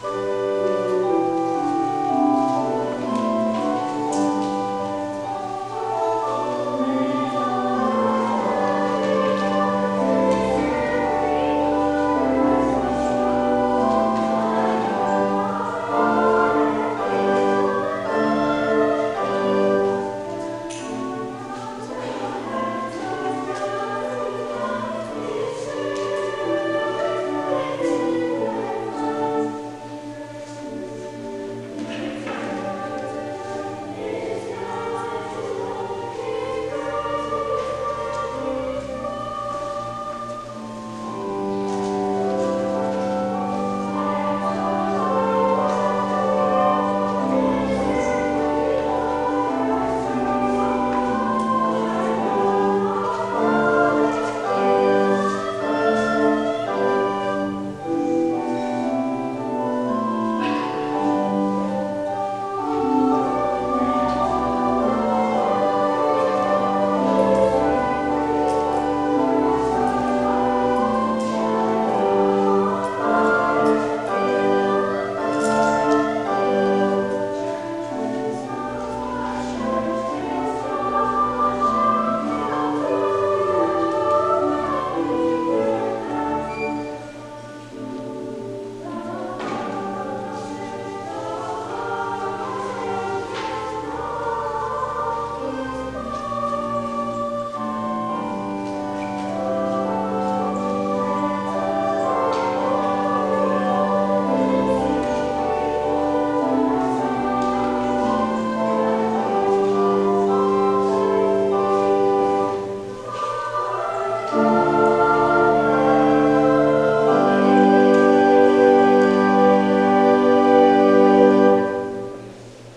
Bye.